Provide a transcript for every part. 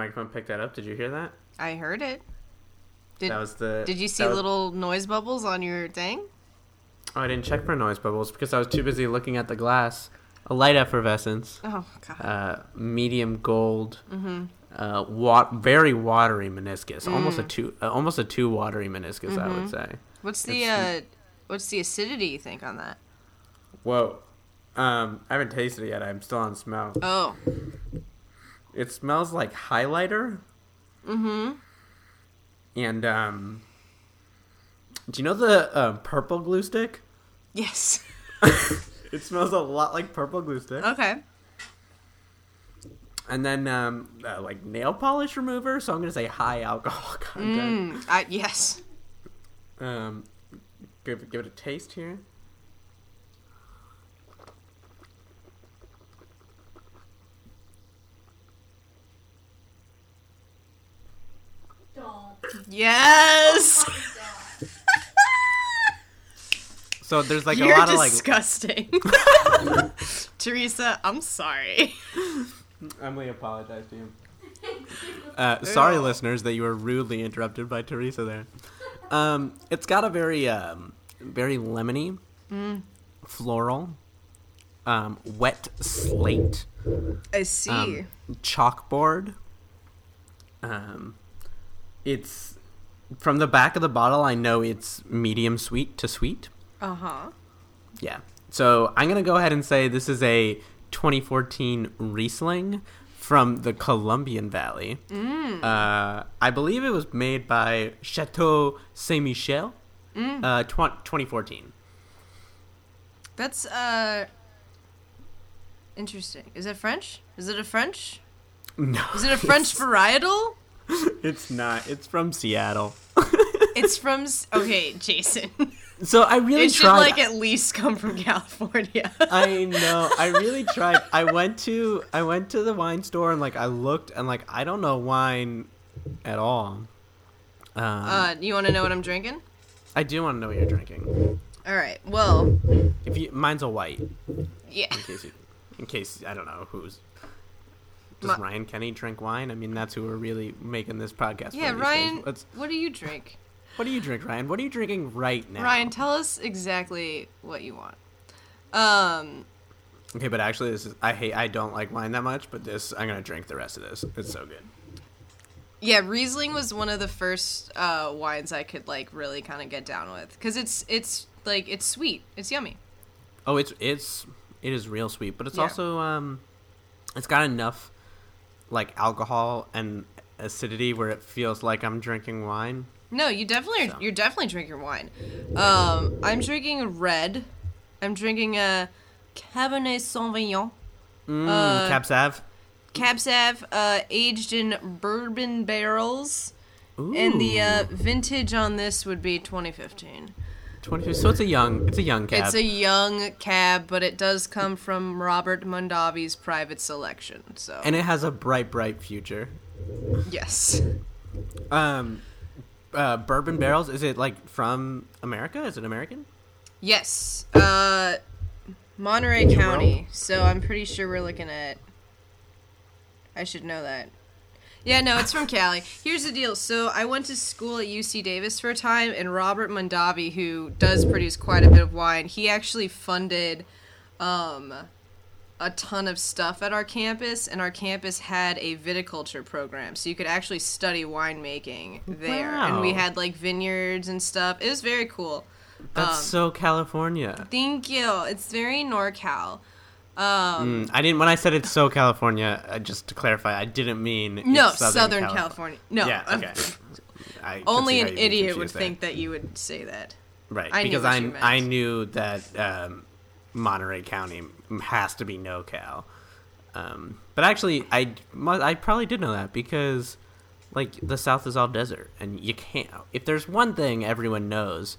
I think the microphone picked that up. Did you hear that? I heard it. Did that was the. Did you see was- little noise bubbles on your thing? Oh, I didn't check for noise bubbles because I was too busy looking at the glass. A light effervescence, Oh god. uh, medium gold, Mhm. uh, wa- very watery meniscus, almost a two, uh, almost a two watery meniscus, I would say. What's the it's- uh what's the acidity you think on that? Whoa, um, I haven't tasted it yet. I'm still on smell. Oh. It smells like highlighter. Mm-hmm. And um, do you know the uh, purple glue stick? Yes. It smells a lot like purple glue stick. okay. And then um, uh, like nail polish remover. So I'm gonna say high alcohol content. Mm, I, yes. Um, give give it a taste here. Yes. So there's like You're a lot of like. disgusting. Teresa, I'm sorry. Emily apologized to apologize to you. Uh, sorry, listeners, that you were rudely interrupted by Teresa there. Um, it's got a very, um, very lemony, floral, um, wet slate, I see. um, chalkboard. Um, it's from the back of the bottle. I know it's medium sweet to sweet. uh huh. Yeah. So I'm gonna go ahead and say this is a 2014 Riesling from the Colombian Valley. Mm. Uh, I believe it was made by Chateau Ste. Michelle. Uh, tw- 2014. That's uh interesting. Is it French? Is it a French? No, Is it a French varietal? It's not. It's from Seattle. It's from okay, Jason. So I really It should tried. like at least come from California. I know. I really tried. I went to I went to the wine store and like I looked and like I don't know wine at all. Um, uh, you want to know what I'm drinking? I do want to know what you're drinking. All right. Well, If you, mine's a white. yeah. In case, you, in case I don't know who's. Does My- Ryan Kenny drink wine? I mean, that's who we're really making this podcast. Yeah, for. Ryan. What do you drink? what do you drink, Ryan? What are you drinking right now? Ryan, tell us exactly what you want. Um, Okay, but actually, this is I hate. I don't like wine that much, but this I'm gonna drink the rest of this. It's so good. yeah, Riesling was one of the first uh, wines I could like really kind of get down with because it's it's like it's sweet, it's yummy. Oh, it's it's it is real sweet, but it's Yeah. also um, it's got enough like alcohol and acidity where it feels like I'm drinking wine. No, you definitely So. you're definitely drinking wine. Um, I'm drinking a red. I'm drinking a Cabernet Sauvignon. Mm, Uh, Cab Sav. Cab Sav, uh, aged in bourbon barrels, Ooh, and the uh, vintage on this would be 2015. 20 So it's a young. It's a young cab. It's a young cab, but it does come from Robert Mondavi's private selection. So and it has a bright, bright future. yes, Um, uh, bourbon barrels. Is it like from America? Is it American? yes, uh, Monterey County. So I'm pretty sure we're looking at. I should know that. Yeah, no, it's from Cali. Here's the deal. So I went to school at UC Davis for a time, and Robert Mondavi, who does produce quite a bit of wine, he actually funded um, a ton of stuff at our campus, and our campus had a viticulture program, so you could actually study winemaking there. And we had like vineyards and stuff. It was very cool. That's Um, so California. Thank you. It's very NorCal. Um, Mm, I didn't. When I said it's so California, uh, just to clarify, I didn't mean no, it's Southern, Calif- California. No, Yeah. Okay. Only an how you'd be idiot would there. think that you would say that. Right, I knew because I. I knew that um, Monterey County has to be NorCal. Um, but actually, I I probably did know that because like the South is all desert, and you can't. If there's one thing everyone knows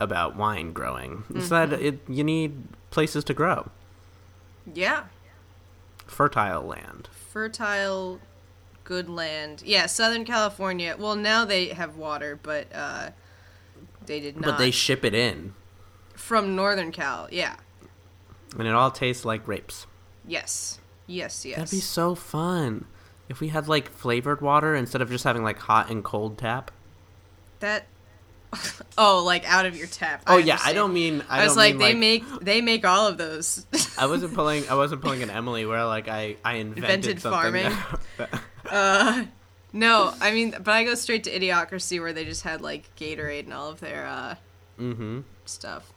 about wine growing, it's that Mm-hmm. it you need places to grow, Yeah, fertile land. fertile, good land. Yeah, Southern California. Well, now they have water, but uh, they did not. But they ship it in, from Northern Cal. Yeah. and it all tastes like grapes. Yes. Yes. Yes. That'd be so fun. If we had like flavored water instead of just having like hot and cold tap. That. oh, like out of your tap. Oh yeah, I don't mean. I, I, was like, mean, they make they make all of those. I wasn't pulling. I wasn't pulling an Emily where like I I invented, Invented something farming? that- uh, no, I mean, but I go straight to Idiocracy where they just had like Gatorade and all of their uh, mm-hmm. stuff.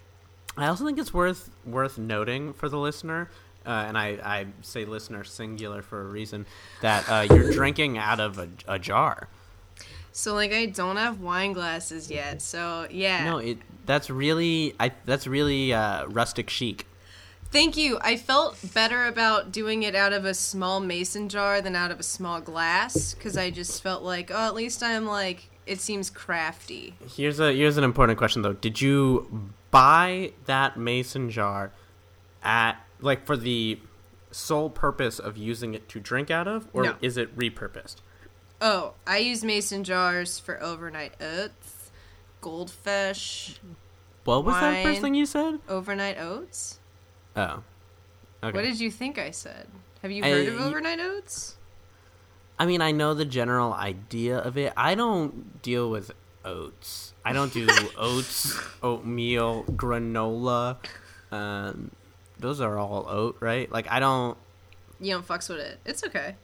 I also think it's worth worth noting for the listener, uh, and I, I say listener singular for a reason, that uh, you're drinking out of a, a jar. So like, I don't have wine glasses yet. So yeah. No, it that's really I that's really uh, rustic chic. Thank you. I felt better about doing it out of a small mason jar than out of a small glass because I just felt like, oh, at least I'm like, it seems crafty. Here's a here's an important question though. Did you buy that mason jar at like for the sole purpose of using it to drink out of, or No. is it repurposed? Oh, I use mason jars for overnight oats, goldfish, What was that first thing you said? overnight oats. Oh, okay. What did you think I said? Have you I- heard of overnight oats? I mean, I know the general idea of it. I don't deal with oats. I don't do oats, oatmeal, granola. Um, those are all oat, right? Like, I don't. You don't fucks with it. It's okay.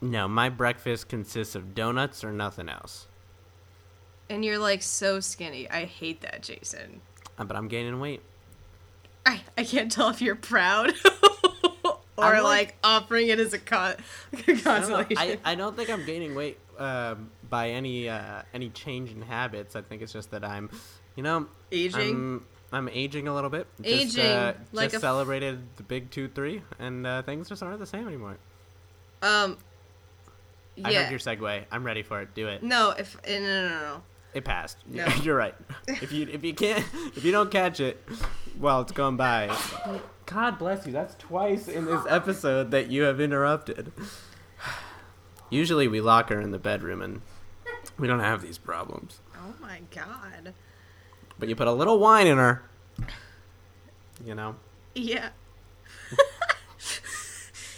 No, my breakfast consists of donuts or nothing else. And you're like so skinny. I hate that, Jason. Uh, but I'm gaining weight. I, I can't tell if you're proud or like, like- offering it as a con- I don't, consolation. I, I don't think I'm gaining weight um, by any uh, any change in habits. I think it's just that I'm, you know, Aging? I'm, I'm aging a little bit. Just, Aging, uh, like just a f- celebrated the big two three, and uh, things just aren't the same anymore. um. I Yeah. heard your segue. I'm ready for it. Do it. No, if eh, no, no, no, no. It passed. No. You're right. If you if you can't if you don't catch it, well, it's gone by. God bless you. That's twice in this episode that you have interrupted. Usually we lock her in the bedroom and we don't have these problems. Oh my god. But you put a little wine in her. You know. Yeah.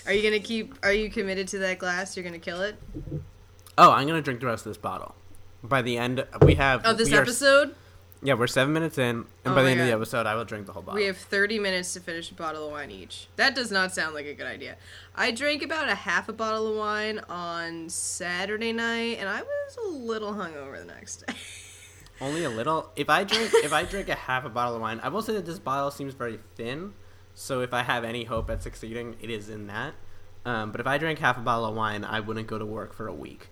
Are you gonna keep? Are you committed to that glass? You're gonna kill it? Oh, I'm gonna drink the rest of this bottle. By the end, we have. Of this we are- episode, yeah, we're seven minutes in, and Oh by the end of the episode, I will drink the whole bottle. we have 30 minutes to finish a bottle of wine each. That does not sound like a good idea. I drank about a half a bottle of wine on Saturday night, and I was a little hungover the next day. Only a little. If I drink, if I drink a half a bottle of wine, I will say that this bottle seems very thin. So if I have any hope at succeeding, it is in that. Um, but if I drank half a bottle of wine, I wouldn't go to work for a week.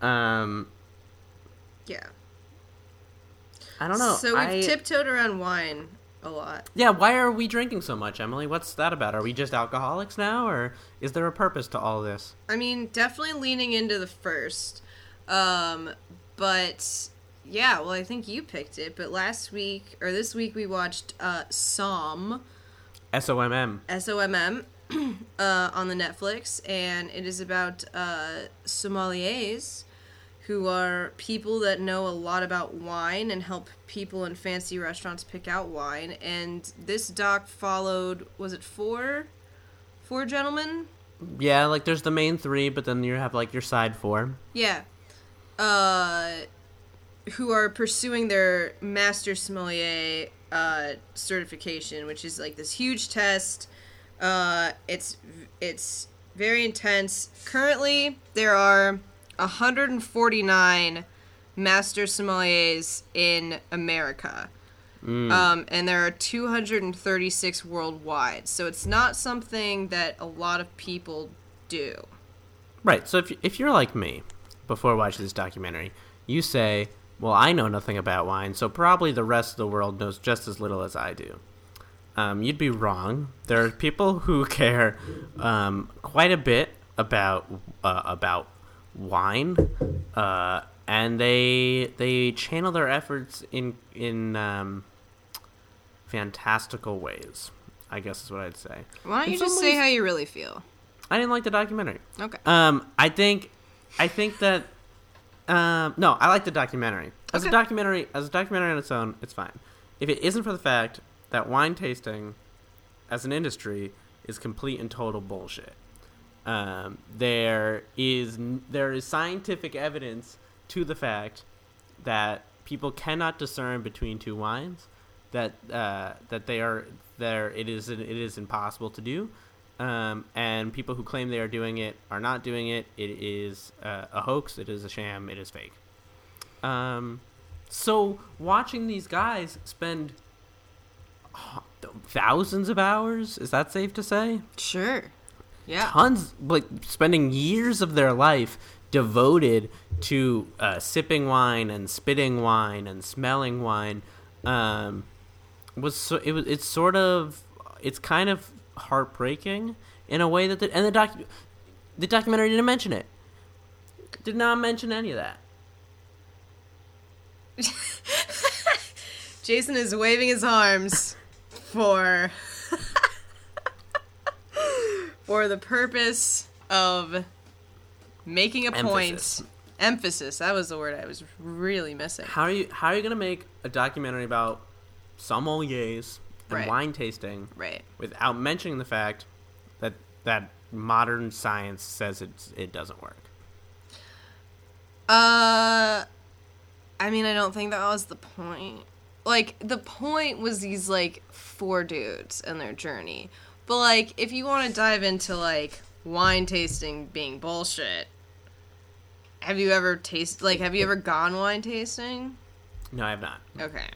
Um, yeah. I don't know. So we've I- tiptoed around wine a lot. Yeah, why are we drinking so much, Emily? What's that about? Are we just alcoholics now, or is there a purpose to all this? I mean, definitely leaning into the first. Um, but yeah, well, I think you picked it. But last week or this week, we watched uh, Somm S O M M. S O M M uh, on the Netflix, and it is about uh, sommeliers who are people that know a lot about wine and help people in fancy restaurants pick out wine. And this doc followed was it four, four gentlemen? Yeah, like there's the main three, but then you have like your side four. Yeah. Uh, who are pursuing their master sommelier uh, certification, which is like this huge test. Uh, it's it's very intense. Currently, there are 149 master sommeliers in America. Um, and there are 236 worldwide. So it's not something that a lot of people do. Right. So if if you're like me, before watching this documentary, you say, "Well, I know nothing about wine, so probably the rest of the world knows just as little as I do." Um, you'd be wrong. There are people who care um, quite a bit about uh, about wine, uh, and they they channel their efforts in in um, fantastical ways. I guess is what I'd say. Why don't In you just say how you really feel? I didn't like the documentary. Okay. Um, I think, I think that, um, no, I like the documentary. As Okay. a documentary, as a documentary on its own, it's fine. If it isn't for the fact that wine tasting, as an industry, is complete and total bullshit. um, there is there is scientific evidence to the fact that people cannot discern between two wines, that uh, that they are there. It is it is impossible to do, um, and people who claim they are doing it are not doing it. It is uh, a hoax. It is a sham. It is fake. Um, so watching these guys spend thousands of hours is that safe to say Sure. Yeah. tons like spending years of their life devoted to uh, sipping wine and spitting wine and smelling wine um, was so it was it's sort of it's kind of heartbreaking in a way that the, and the doc the documentary didn't mention it did not mention any of that Jason is waving his arms for for the purpose of making a Emphasis. point. Emphasis. That was the word I was really missing. how are you how are you gonna make a documentary about sommeliers and Right. wine tasting Right. without mentioning the fact that that modern science says it it doesn't work. Uh I mean, I don't think that was the point. Like the point was these like four dudes and their journey. But like if you want to dive into like wine tasting being bullshit, have you ever tasted like have you ever gone wine tasting? No, I have not. Okay.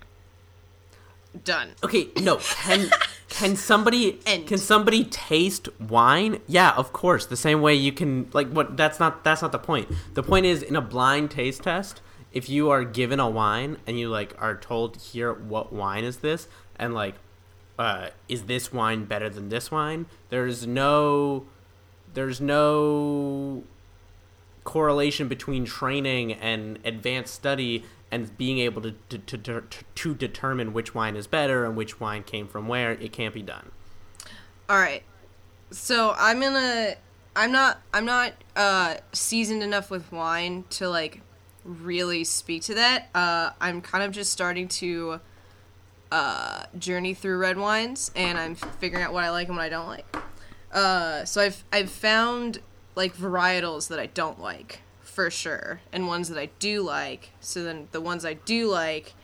Done. Okay, no. Can can somebody End. can somebody taste wine? Yeah, of course. The same way you can like what that's not that's not the point. The point is in a blind taste test, if you are given a wine and you like are told here what wine is this and like uh is this wine better than this wine? There's no there's no correlation between training and advanced study and being able to, to, to, to, determine which wine is better and which wine came from where it can't be done All right. So I'm gonna. I'm not. I'm not uh, seasoned enough with wine to like really speak to that. Uh, I'm kind of just starting to uh, journey through red wines, and I'm figuring out what I like and what I don't like. Uh, so I've I've found like varietals that I don't like for sure, and ones that I do like. So then the ones I do like,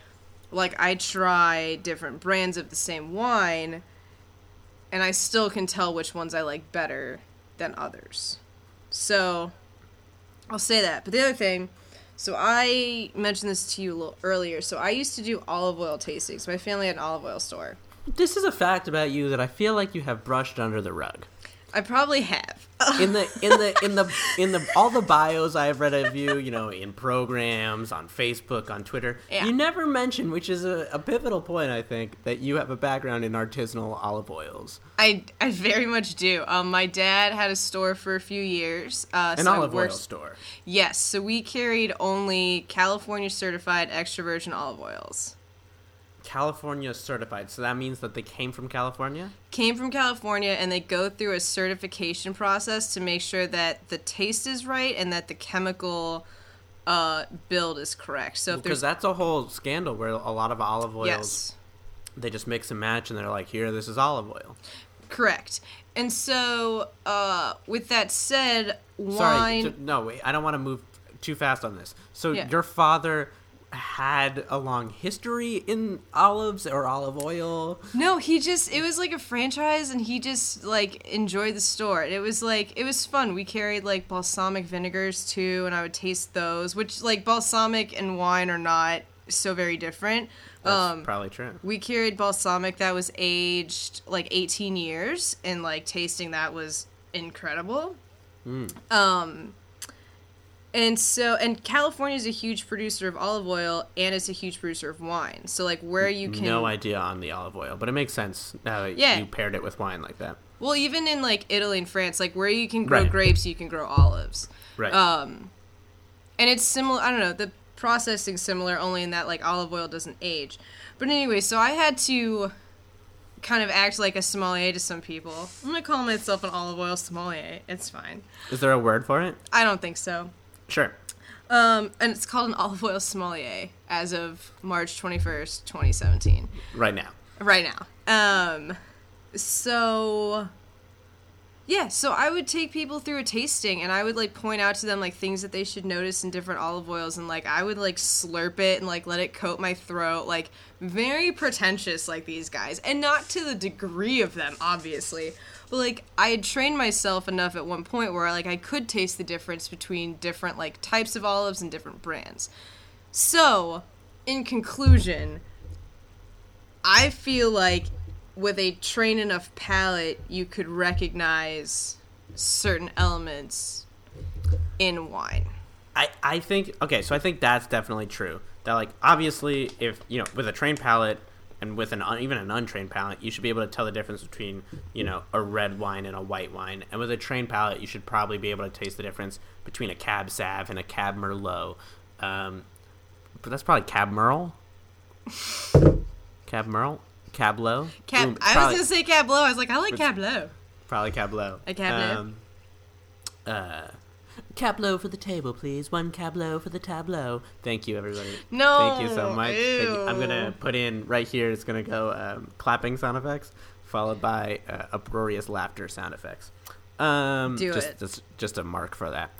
like I try different brands of the same wine and I still can tell which ones I like better than others. So I'll say that. But the other thing, so I mentioned this to you a little earlier. So I used to do olive oil tastings. My family had an olive oil store. this is a fact about you that i feel like you have brushed under the rug I probably have. in the in the in the in the all the bios i've read of you you know in programs on facebook on twitter Yeah. you never mention which is a, a pivotal point i think that you have a background in artisanal olive oils I, I very much do. Um, my dad had a store for a few years. Uh, an so olive oil store Yes, so we carried only California certified extra virgin olive oils. California certified so that means that they came from california came from California and they go through a certification process to make sure that the taste is right and that the chemical uh, build is correct. So because that's a whole scandal where a lot of olive oils yes, they just mix and match and they're like here this is olive oil correct. And so uh, with that said, wine. t- no wait i don't want to move too fast on this so Yeah. your father had a long history in olives or olive oil No, he just it was like a franchise and he just like enjoyed the store. It was like it was fun. We carried like balsamic vinegars too and I would taste those, which like balsamic and wine are not so very different. that's um probably true we carried balsamic that was aged like 18 years and like tasting that was incredible. Um and so and California is a huge producer of olive oil and it's a huge producer of wine. So like where you can no idea on the olive oil but it makes sense now that Yeah. you paired it with wine like that Well, even in like Italy and France, like where you can grow Right. grapes, you can grow olives. right Um, and it's similar. I don't know. The processing similar, only in that like olive oil doesn't age. But anyway, so I had to kind of act like a sommelier to some people. I'm gonna call myself an olive oil sommelier. It's fine. is there a word for it I don't think so. Sure Um, and it's called an olive oil sommelier as of March 21st, 2017. right now right now. Um, so Yeah, so I would take people through a tasting and I would like point out to them like things that they should notice in different olive oils and like I would like slurp it and like let it coat my throat like very pretentious like these guys and not to the degree of them obviously. But like I had trained myself enough at one point where like I could taste the difference between different like types of olives and different brands. So, in conclusion, I feel like with a trained enough palate, you could recognize certain elements in wine. I, I think okay, so I think that's definitely true. That like obviously if you know with a trained palate and with an un, even an untrained palate, you should be able to tell the difference between you know a red wine and a white wine. And with a trained palate, you should probably be able to taste the difference between a Cab Sav and a Cab Merlot. Um, but that's probably Cab Merle. Cab Merle, Cab Low. Cab, Ooh, I probably- was gonna say Cab Low. I was like, I like Cab Low. Probably Cab Low. A Cab Low? Um, uh, cab low for the table, please. One cablow for the tableau. Thank you, everybody. No, Thank you so much. You. I'm gonna put in right here. It's gonna go um, clapping sound effects followed by uh, uproarious laughter sound effects. Um, Do just, it. Just, just a mark for that.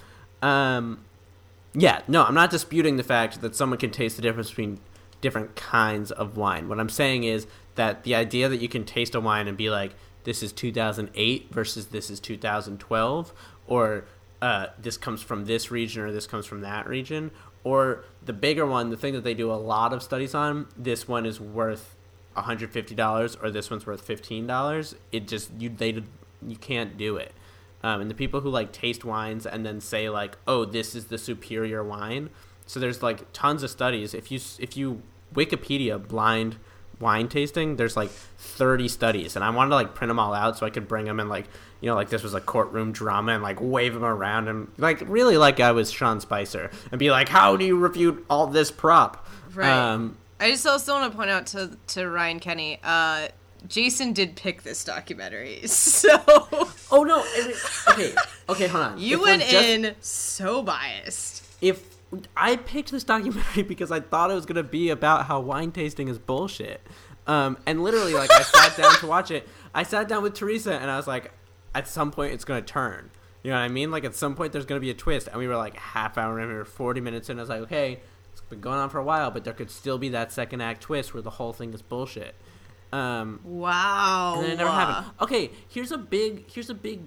Um, yeah, no, I'm not disputing the fact that someone can taste the difference between different kinds of wine. What I'm saying is that the idea that you can taste a wine and be like, this is 2008 versus this is 2012, or uh, this comes from this region or this comes from that region, or the bigger one, the thing that they do a lot of studies on, this one is worth $150 or this one's worth $15. It just, you, they, you can't do it. Um, and the people who like taste wines and then say like, "Oh, this is the superior wine." So there's like tons of studies. If you if you Wikipedia blind wine tasting, there's like 30 studies, and I wanted to like print them all out so I could bring them and like you know like this was a courtroom drama and like wave them around and like really like I was Sean Spicer and be like, "How do you refute all this prop?" Right. Um, I just also want to point out to to Ryan Kenny, uh, Jason did pick this documentary, so oh no. it- Okay. Okay. Hold on. you If went just- in so biased. if I picked this documentary because I thought it was gonna be about how wine tasting is bullshit, um, and literally like I sat down to watch it. I sat down with Teresa and I was like, at some point it's gonna turn. You know what I mean? Like at some point there's gonna be a twist, and we were like half hour in, we were forty minutes in. I was like, okay, it's been going on for a while, but there could still be that second act twist where the whole thing is bullshit. Um, Wow. and then it never happened. Okay, here's a big here's a big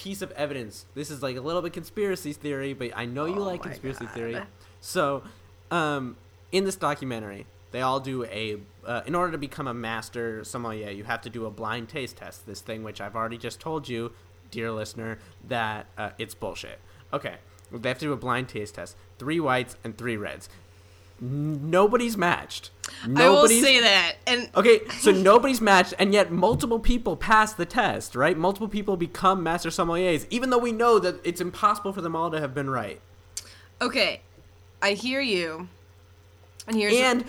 piece of evidence. This is like a little bit conspiracy theory, but I know you Oh like conspiracy God. theory. So, um, in this documentary, they all do a uh, in order to become a master sommelier, you have to do a blind taste test. This thing which I've already just told you, dear listener, that uh, it's bullshit. Okay, they have to do a blind taste test. Three whites and three reds. Nobody's matched. I will Nobody's say that, and Okay, so nobody's matched, and yet multiple people pass the test, right? Multiple people become master sommeliers, even though we know that it's impossible for them all to have been right. okay, I hear you. And here's And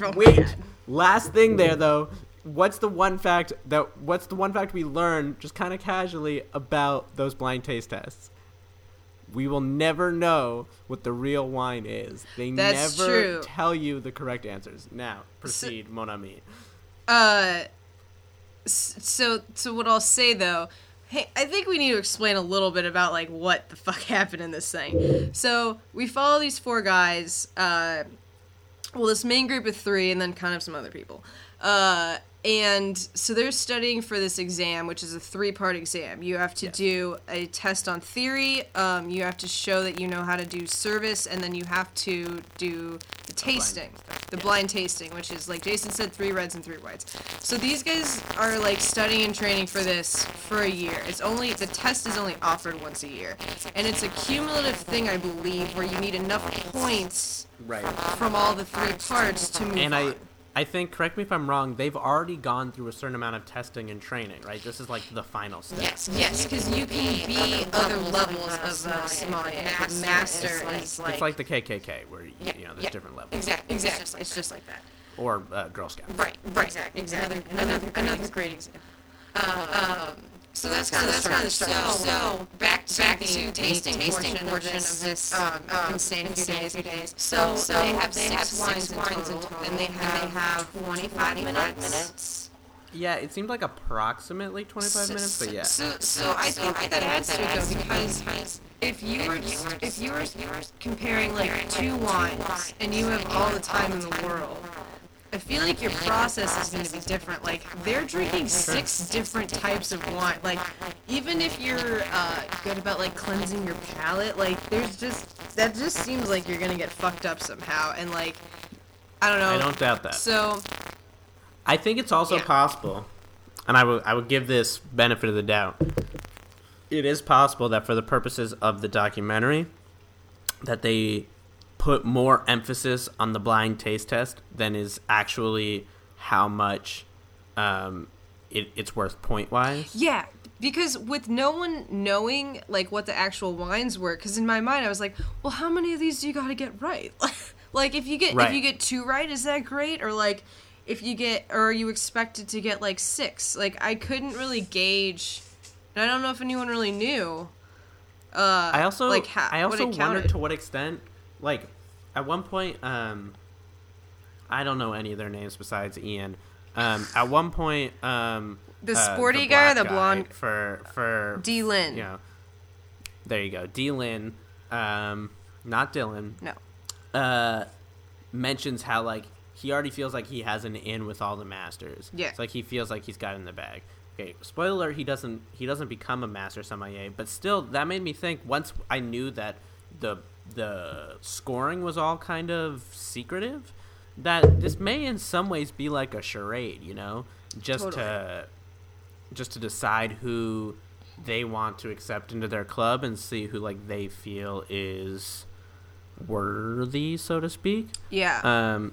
Oh wait, God. last thing there though, what's the one fact that what's the one fact we learn just kind of casually about those blind taste tests? We will never know what the real wine is. They That's never true. tell you the correct answers. Now, proceed, mon ami. Uh, so so what I'll say though, hey, I think we need to explain a little bit about like what the fuck happened in this thing. So we follow these four guys. Uh, well, this main group of three, and then kind of some other people. Uh, and so they're studying for this exam, which is a three-part exam. You have to Yes. do a test on theory. Um, you have to show that you know how to do service, and then you have to do the tasting, the blind tasting, which is like Jason said, three reds and three whites. So these guys are like studying and training for this for a year. It's only the test is only offered once a year, and it's a cumulative thing, I believe, where you need enough points Right. from all the three parts to move and on. I, think, correct me if I'm wrong, they've already gone through a certain amount of testing and training, right? This is like the final step. Yes, yes, because you can be other levels of uh. Master like, It's like the KKK, where you, you know there's different levels, exactly, exactly. It's just like that. or uh, Girl Scouts. Right, right, exactly. Another, another, another great example. Um, so that's kind of that's kind of so, so back to back to tasting, tasting portion, of this um, insane few days. days. So, so they have six wines in total, and they have 25 minutes Yeah, it seemed like approximately 25 minutes, but yeah. So, so I think that adds to it though because if you were if you were comparing like two wines and you have all the time in the world, I feel like your process is going to be different. Like they're drinking six different types of wine. Like even if you're uh, good about like cleansing your palate, like there's just that just seems like you're gonna get fucked up somehow. And like I don't know. I don't doubt that. So I think it's also Yeah. possible, and I would I would give this benefit of the doubt. It is possible that for the purposes of the documentary, that they put more emphasis on the blind taste test than is actually how much um, it, it's worth point wise. Yeah, because with no one knowing like what the actual wines were, because in my mind I was like, well, how many of these do you got to get right? like if you get if you get two right, is that great? Or like if you get or are you expected to get like six? Like I couldn't really gauge, and I don't know if anyone really knew. Uh, I also like ha- I also wondered to what extent like at one point um I don't know any of their names besides Ian. Um at one point um The uh, sporty guy or black the blonde- for for D. Lynn. you know there you go. D Lynn um not Dylan No. uh mentions how like he already feels like he has an in with all the masters. Yeah. It's like he feels like he's got in the bag. Okay, spoiler alert, he doesn't he doesn't become a master sommelier, but still that made me think once I knew that the the scoring was all kind of secretive, that this may in some ways be like a charade, you know? Just to just to decide who they want to accept into their club and see who like they feel is worthy, so to speak. Yeah. Um,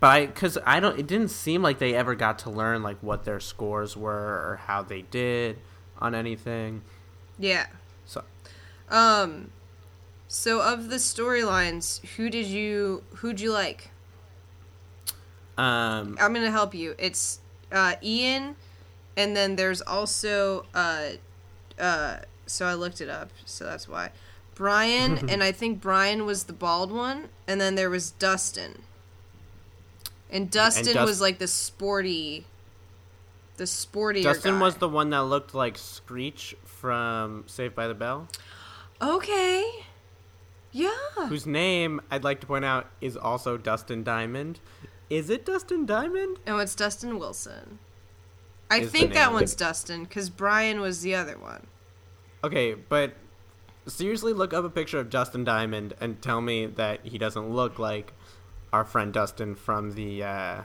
but I, cause I don't, it didn't seem like they ever got to learn like what their scores were or how they did on anything. yeah. So Um. So of the storylines, who did you who'd you like? um, I'm gonna help you. It's uh, Ian, and then there's also uh, uh. So I looked it up, so that's why. Brian, and I think Brian was the bald one, and then there was Dustin. And Dustin Dust- was like the sporty, the sporty. Dustin guy. was the one that looked like Screech from Saved by the Bell, okay. Yeah. whose name I'd like to point out is also Dustin Diamond. Is it Dustin Diamond? No, it's Dustin Wilson. I Is think that one's Dustin because Brian was the other one. Okay, but seriously, look up a picture of Dustin Diamond and tell me that he doesn't look like our friend Dustin from the uh,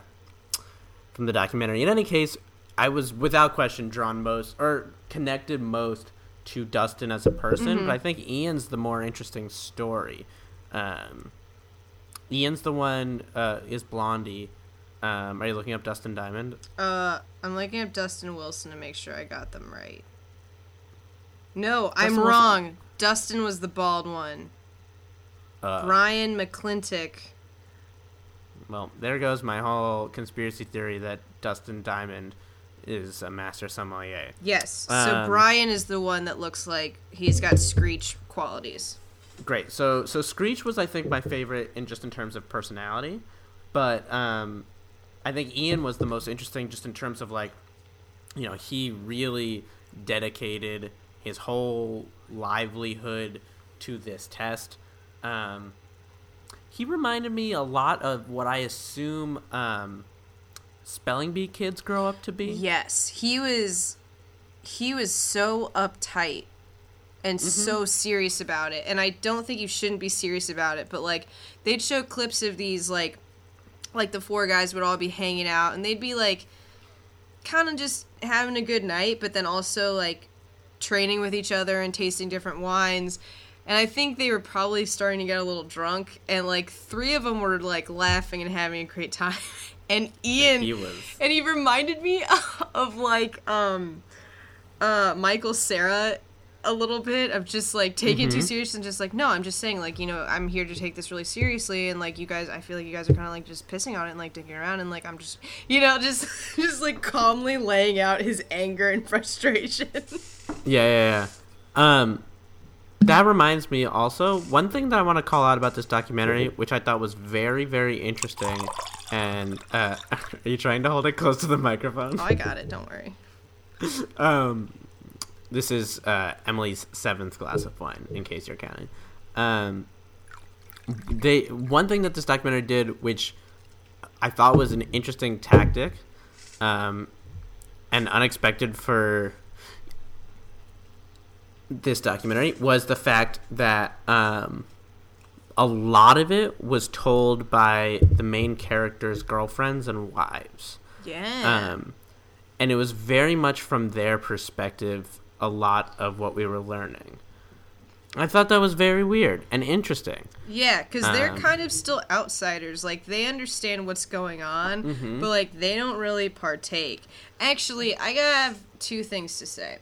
from the documentary. In any case, I was without question drawn most or connected most to Dustin as a person, but I think Ian's the more interesting story. Um, Ian's the one uh, is Blondie. Um, are you looking up Dustin Diamond? Uh, I'm looking up Dustin Wilson to make sure I got them right. No, I'm Dustin Wilson- wrong. Dustin was the bald one. Uh, Brian McClintic. Well, there goes my whole conspiracy theory that Dustin Diamond is a master sommelier. Yes. so Um, Brian is the one that looks like he's got screech qualities. Great. So so Screech was I think my favorite in just in terms of personality, but um, I think Ian was the most interesting just in terms of like, you know, he really dedicated his whole livelihood to this test. Um, he reminded me a lot of what I assume um, spelling bee kids grow up to be. Yes, he was he was so uptight and mm-hmm. so serious about it. And I don't think you shouldn't be serious about it, but like they'd show clips of these like like the four guys would all be hanging out and they'd be like kind of just having a good night, but then also like training with each other and tasting different wines. And I think they were probably starting to get a little drunk and like three of them were like laughing and having a great time. And Ian He was. and he reminded me of like um uh Michael Cera a little bit of just like taking it too serious and just like no I'm just saying like you know I'm here to take this really seriously and like you guys I feel like you guys are kind of like just pissing on it and like digging around and like I'm just you know just just like calmly laying out his anger and frustration Yeah, yeah, yeah. Um, that reminds me also one thing that I want to call out about this documentary, which I thought was very very interesting. And uh, are you trying to hold it close to the microphone? Oh, I got it. Don't worry. um, this is uh, Emily's seventh glass of wine, in case you're counting. Um, they one thing that this documentary did, which I thought was an interesting tactic, um, and unexpected for this documentary, was the fact that um, a lot of it was told by the main characters' girlfriends and wives. Yeah. Um, and it was very much from their perspective a lot of what we were learning. I thought that was very weird and interesting. Yeah, because they're Um, kind of still outsiders. Like they understand what's going on, Mm-hmm. but like they don't really partake. Actually, I have two things to say.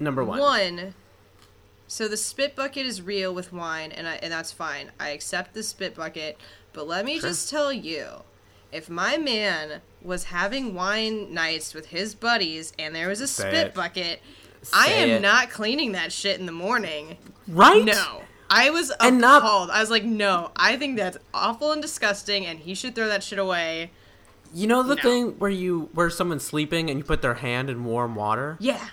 Number one. One, so the spit bucket is real with wine, and I and that's fine. I accept the spit bucket, but let me Sure. just tell you, if my man was having wine nights with his buddies and there was a Say spit it. bucket, I am it. not cleaning that shit in the morning. Right? No. I was And not- appalled. I was like, no, I think that's awful and disgusting, and he should throw that shit away. You know the No. thing where you where someone's sleeping and you put their hand in warm water? Yeah.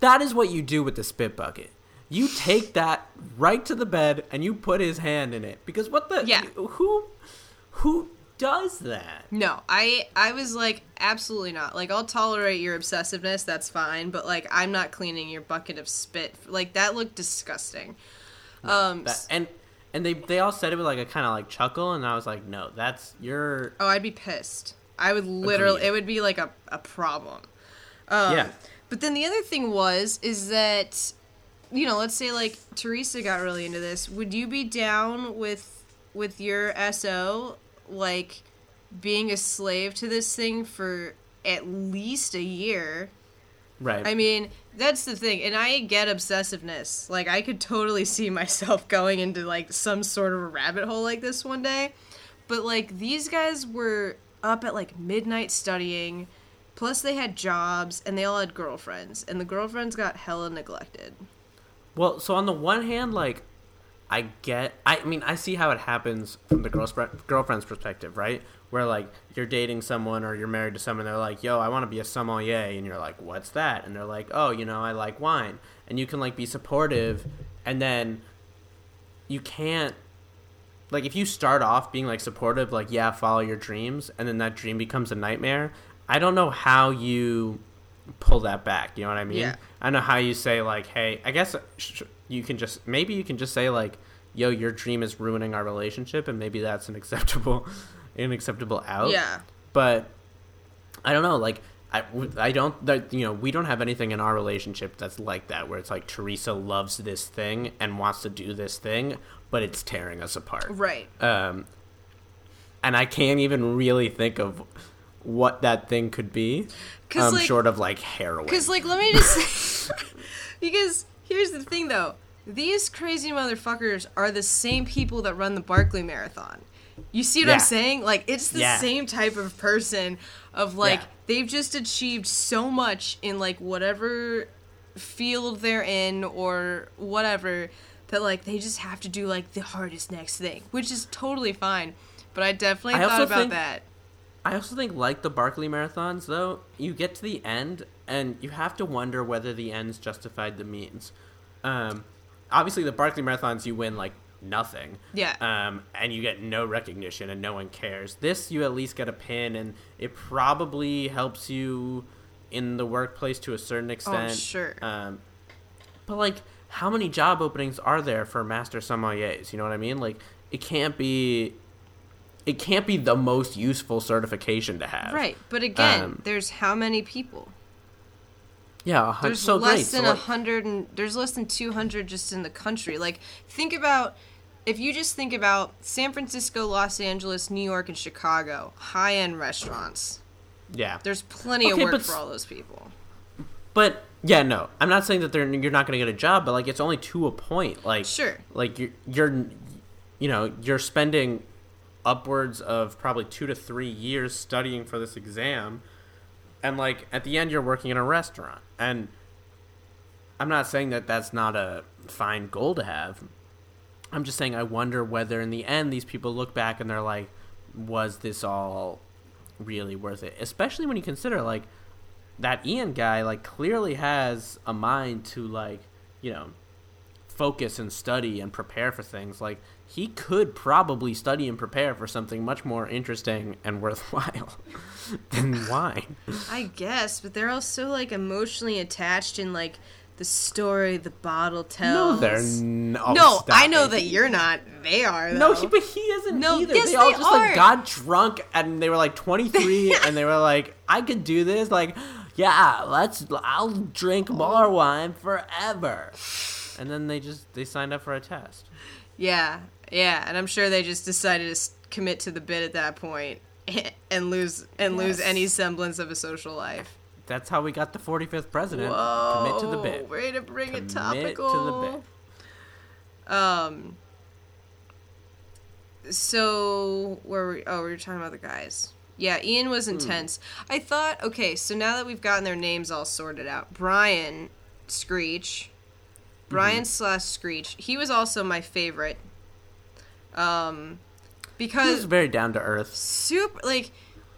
That is what you do with the spit bucket. You take that right to the bed and you put his hand in it. Because what the Yeah. who who does that? No, I I was like absolutely not. Like I'll tolerate your obsessiveness, that's fine, but like I'm not cleaning your bucket of spit. Like that looked disgusting. Um That- and and they they all said it with like a kind of like chuckle and I was like, "No, that's your oh, I'd be pissed. I would literally Agreed. it would be like a a problem. Um, Yeah. But then the other thing was is that you know, let's say like Teresa got really into this. Would you be down with with your SO like being a slave to this thing for at least a year? right. I mean, that's the thing. And I get obsessiveness. Like I could totally see myself going into like some sort of a rabbit hole like this one day. But like these guys were up at like midnight studying. Plus they had jobs and they all had girlfriends and the girlfriends got hella neglected. Well, so on the one hand, like, I get, I mean, I see how it happens from the girl's girlfriend's perspective, right? Where like you're dating someone or you're married to someone, they're like, "Yo, I want to be a sommelier," and you're like, "What's that?" And they're like, "Oh, you know, I like wine," and you can like be supportive, and then you can't. Like if you start off being like supportive, like yeah, follow your dreams, and then that dream becomes a nightmare. I don't know how you pull that back. You know what I mean? Yeah. I don't know how you say like, hey, I guess you can just maybe you can just say like, yo, your dream is ruining our relationship, and maybe that's an acceptable, an acceptable out. Yeah. But I don't know, like. I, I don't that you know we don't have anything in our relationship that's like that where it's like Teresa loves this thing and wants to do this thing but it's tearing us apart Right. um, and I can't even really think of what that thing could be, Um, like- short of like heroin. Because, like, let me just say. because here's the thing, though. These crazy motherfuckers are the same people that run the Barkley Marathon. You see what Yeah. I'm saying? Like, it's the Yeah. same type of person of, like, Yeah. they've just achieved so much in, like, whatever field they're in or whatever that, like, they just have to do, like, the hardest next thing, which is totally fine. But I definitely I thought about think- that. I also think like the Barkley marathons though, you get to the end and you have to wonder whether the ends justified the means. Um, obviously the Barkley marathons you win like nothing. Yeah. Um, and you get no recognition and no one cares. This you at least get a pin and it probably helps you in the workplace to a certain extent. Oh, sure. Um, but like, how many job openings are there for master sommeliers? You know what I mean? Like, it can't be. It can't be the most useful certification to have. Right. But again, Um, there's how many people? Yeah, there's so less great. than so a like- hundred and there's less than 200 just in the country like think about if you just think about san francisco los angeles new york and chicago high-end restaurants yeah. there's plenty Okay, of work but for all those people But yeah, no, I'm not saying that they're you're not going to get a job, but like it's only to a point. Like Sure. like you're you're you know you're spending upwards of probably two to three years studying for this exam, and like at the end you're working in a restaurant, and I'm not saying that that's not a fine goal to have. I'm just saying I wonder whether in the end these people look back and they're like, was this all really worth it? Especially when you consider like that Ian guy like clearly has a mind to like, you know, focus and study and prepare for things. Like he could probably study and prepare for something much more interesting and worthwhile than wine. I guess, but they're also like emotionally attached in like the story the bottle tells. No, they're n- oh, no, I know it. that you're not. They are. No, he, but he isn't No, either. yes, they all they just like got drunk and they were like 23 and they were like, I could do this. Like, yeah, let's. I'll drink more oh. wine forever. And then they just they signed up for a test. Yeah, yeah, and I'm sure they just decided to commit to the bit at that point and lose and lose any semblance of a social life. That's how we got the 45th president. Whoa, Commit to the bit. Way to bring Commit it topical. to the bit. Um. So where were we? Oh, we were talking about the guys. Yeah, Ian was Hmm. intense. I thought, okay, so now that we've gotten their names all sorted out, Brian Screech, Brian Mm-hmm. slash Screech, he was also my favorite. Um, He was because very down to earth. super like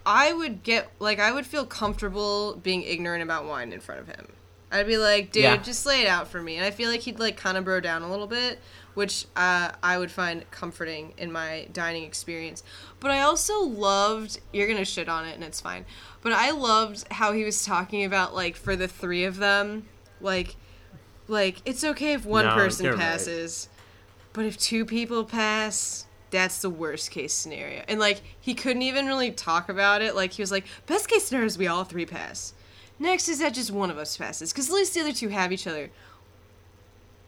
I would get like I would feel comfortable being ignorant about wine in front of him. I'd be like, dude, Yeah. just lay it out for me. And I feel like he'd like kind of bro down a little bit, which uh, I would find comforting in my dining experience. But I also loved you're gonna shit on it and it's fine. But I loved how he was talking about like for the three of them, like like it's okay if one No, person you're right. passes. But if two people pass, that's the worst case scenario. And like he couldn't even really talk about it. Like he was like, best case scenario is we all three pass. Next is that just one of us passes, because at least the other two have each other.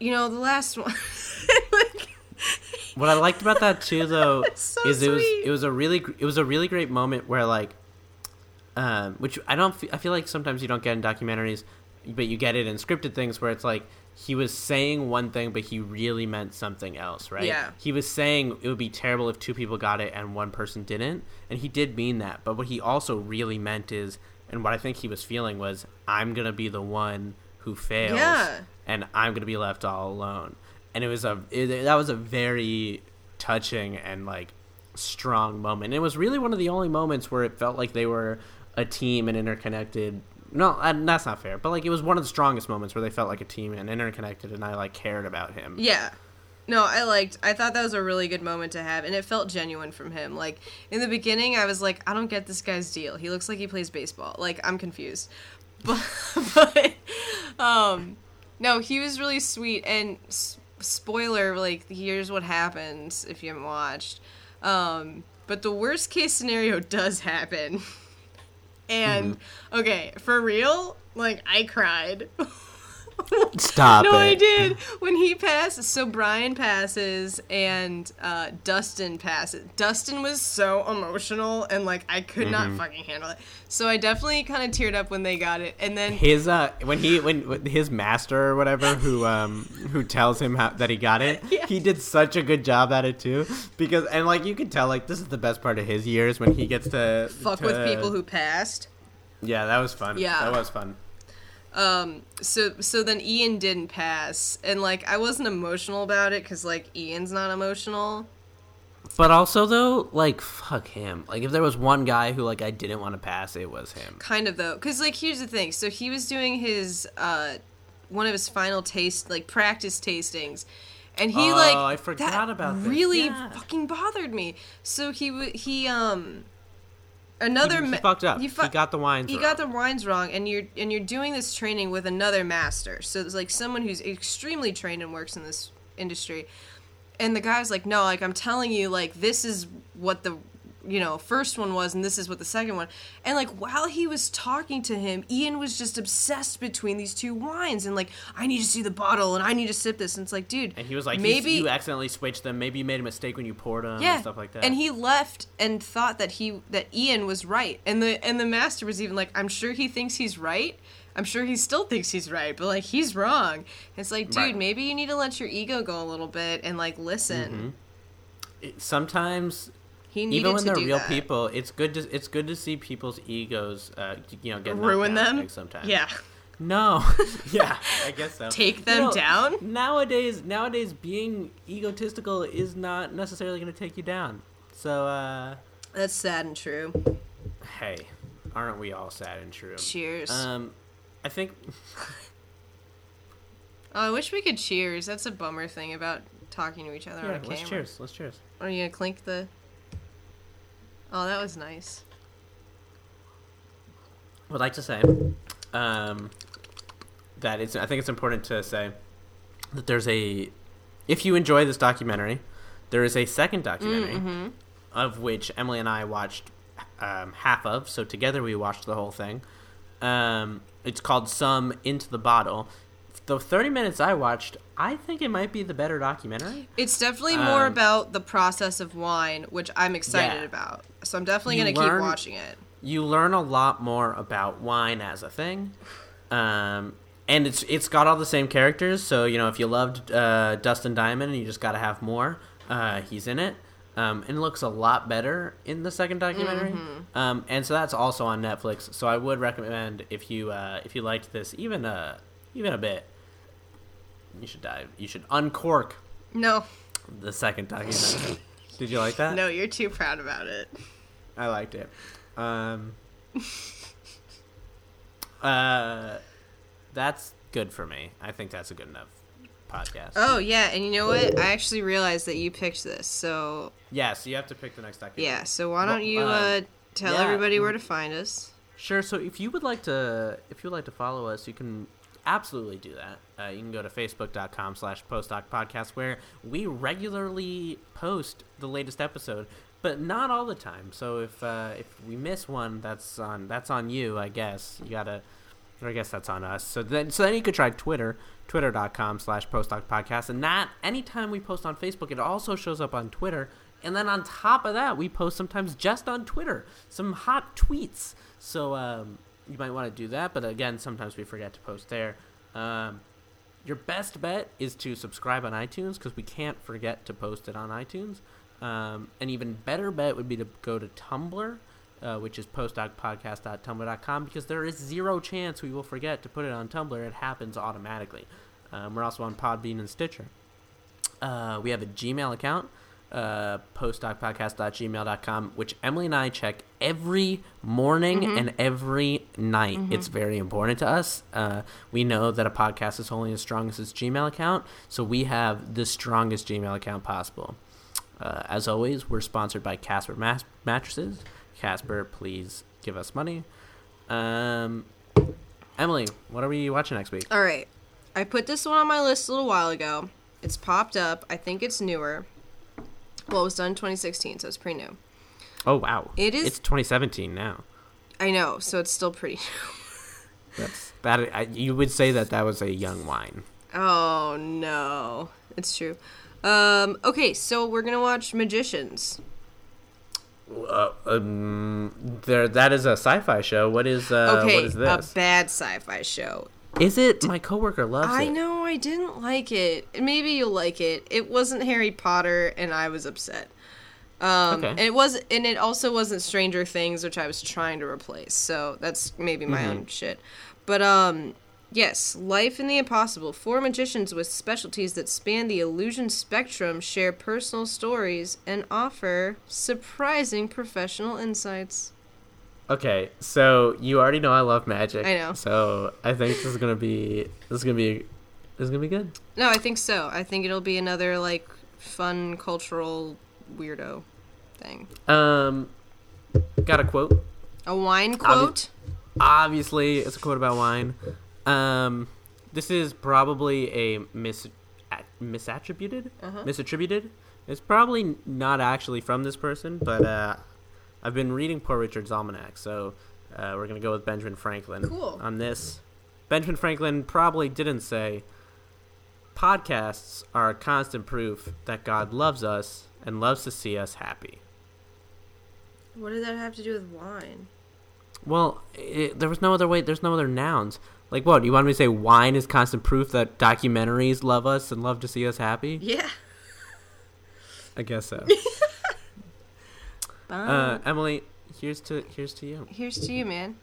You know, the last one. like, What I liked about that too, though, so is it was sweet. it was a really it was a really great moment where like, um, which I don't fe- I feel like sometimes you don't get in documentaries, but you get it in scripted things where it's like he was saying one thing but he really meant something else, right? Yeah. He was saying it would be terrible if two people got it and one person didn't, and he did mean that. But what he also really meant is, and what I think he was feeling was, I'm gonna be the one who fails Yeah. and I'm gonna be left all alone. And it was a it, that was a very touching and like strong moment. And it was really one of the only moments where it felt like they were a team and interconnected. No, and that's not fair. But like it was one of the strongest moments where they felt like a team and interconnected, and I like cared about him. yeah. No, I liked. I thought that was a really good moment to have, and it felt genuine from him. Like in the beginning, I was like, I don't get this guy's deal. He looks like he plays baseball. Like I'm confused. But, but um, no, he was really sweet. And s- spoiler, like here's what happens if you haven't watched. Um, but the worst case scenario does happen. And mm-hmm. okay, for real, like I cried. Stop no, it. I did. When he passes, so Brian passes and uh, Dustin passes. Dustin was so emotional and like I could Mm-hmm. not fucking handle it. So I definitely kind of teared up when they got it. And then His uh when he when when his master or whatever who um who tells him how, that he got it Yeah. he did such a good job at it too because and like you could tell like this is the best part of his years when he gets to fuck to- with people who passed. yeah that was fun Yeah. that was fun Um. So so then Ian didn't pass, and like I wasn't emotional about it because like Ian's not emotional. But also though, like fuck him. Like if there was one guy who like I didn't want to pass, it was him. kind of though because like here's the thing so he was doing his uh one of his final taste like practice tastings and he Oh, like I forgot that about this. really Yeah. fucking bothered me so he w- he um another He, he ma- fucked up. he He, got the wines. he wrong. got the wines wrong and you're and you're doing this training with another master so it's like someone who's extremely trained and works in this industry and the guy's like no like i'm telling you like this is what the you know first one was and this is what the second one. And like while he was talking to him ian was just obsessed between these two wines and like i need to see the bottle and i need to sip this. And it's like dude And he was like, maybe you accidentally switched them. Maybe you made a mistake when you poured them yeah. and stuff like that. and he left and thought that he that ian was right. And the and the master was even like i'm sure he thinks he's right. I'm sure he still thinks he's right but like he's wrong. It's like dude Right. maybe you need to let your ego go a little bit and like listen. Mm-hmm. It- sometimes he needed even when to they're do real that. people, it's good to it's good to see people's egos, uh, you know, get knocked ruin them sometimes. yeah No. yeah, I guess so. Take You them know, down? Nowadays, nowadays, being egotistical is not necessarily going to take you down. So, uh, That's sad and true. hey, aren't we all sad and true? Cheers. Um, I think oh, I wish we could cheers. That's a bummer thing about talking to each other on yeah. a camera. Let's cheers. Let's cheers. Are you gonna clink the? Oh, that was nice. would like to say um, that it's. I think it's important to say that there's a. If you enjoy this documentary, there is a second documentary Mm-hmm. of which Emily and I watched um, half of. So together we watched the whole thing. Um, it's called "Somm Into the Bottle." The 30 minutes I watched, I think it might be the better documentary. It's definitely more Um, about the process of wine, which I'm excited Yeah. about. So I'm definitely gonna keep watching it. you learn a lot more about wine as a thing um, and it's it's got all the same characters so you know if you loved uh, dustin diamond and you just got to have more uh, he's in it um, and it looks a lot better in the second documentary um, and so that's also on netflix so i would recommend if you uh, if you liked this even a even a bit you should dive you should uncork No, the second documentary did you like that no, you're too proud about it. I liked it. Um, uh, that's good for me. I think that's a good enough podcast. Oh yeah, and you know what? I actually realized that you picked this. So yeah. So you have to pick the next documentary. yeah. So why don't you uh, uh, tell yeah. everybody where to find us? Sure. So if you would like to, if you would like to follow us, you can absolutely do that. Uh, you can go to facebook.com slash postdoc podcast where we regularly post the latest episode, but not all the time. So if uh, if we miss one, that's on that's on you, I guess. You gotta, I guess that's on us. So then so then you could try Twitter, twitter.com slash postdoc podcast, and that anytime we post on Facebook, it also shows up on Twitter. And then on top of that, we post sometimes just on Twitter some hot tweets. So um, you might want to do that. But again, sometimes we forget to post there. Um, your best bet is to subscribe on iTunes because we can't forget to post it on iTunes. Um, an even better bet would be to go to Tumblr, uh, which is postdocpodcast.tumblr.com, because there is zero chance we will forget to put it on Tumblr. It happens automatically. Um, we're also on Podbean and Stitcher. Uh, we have a Gmail account, uh, postdocpodcast.gmail.com, which Emily and I check every morning and every night. It's very important to us. Uh, we know that a podcast is only as strong as its Gmail account, so we have the strongest Gmail account possible. Uh, as always, we're sponsored by Casper Mas- Mattresses. Casper, please give us money. Um, Emily, what are we watching next week? All right, I put this one on my list a little while ago. It's popped up. I think it's newer. Well, it was done in 2016, so it's pretty new. Oh wow, It is- It's 2017 now. I know, so it's still pretty new. That's that. I, you would say that that was a young wine. Oh no, it's true. Um, okay, so we're gonna watch Magicians. Uh, um, there. That is a sci-fi show. What is? Uh, okay, what is a bad sci-fi show. Is it? My coworker loves I it. I know I didn't like it. Maybe you'll like it. It wasn't Harry Potter, and I was upset. Um, Okay. and it was, and it also wasn't Stranger Things, which I was trying to replace. So that's maybe my Mm-hmm. own shit. But um, yes, Life in the Impossible. Four magicians with specialties that span the illusion spectrum share personal stories and offer surprising professional insights. Okay, so you already know I love magic. I know. So I think this is gonna be this is gonna be this is gonna be good. No, I think so. I think it'll be another like fun cultural weirdo thing. Um, got a quote. A wine quote? Obviously, it's a quote about wine. Um, this is probably a mis misattributed, Uh-huh. misattributed. It's probably not actually from this person, but uh, I've been reading Poor Richard's Almanac, so uh, we're gonna go with Benjamin Franklin Cool. on this. Benjamin Franklin probably didn't say podcasts are a constant proof that God loves us and loves to see us happy. What does that have to do with wine? Well, it, there was no other way. There's no other nouns. Like what? You want me to say wine is constant proof that documentaries love us and love to see us happy? Yeah. I guess so. Bye. uh, Emily, here's to here's to you. Here's to you, man.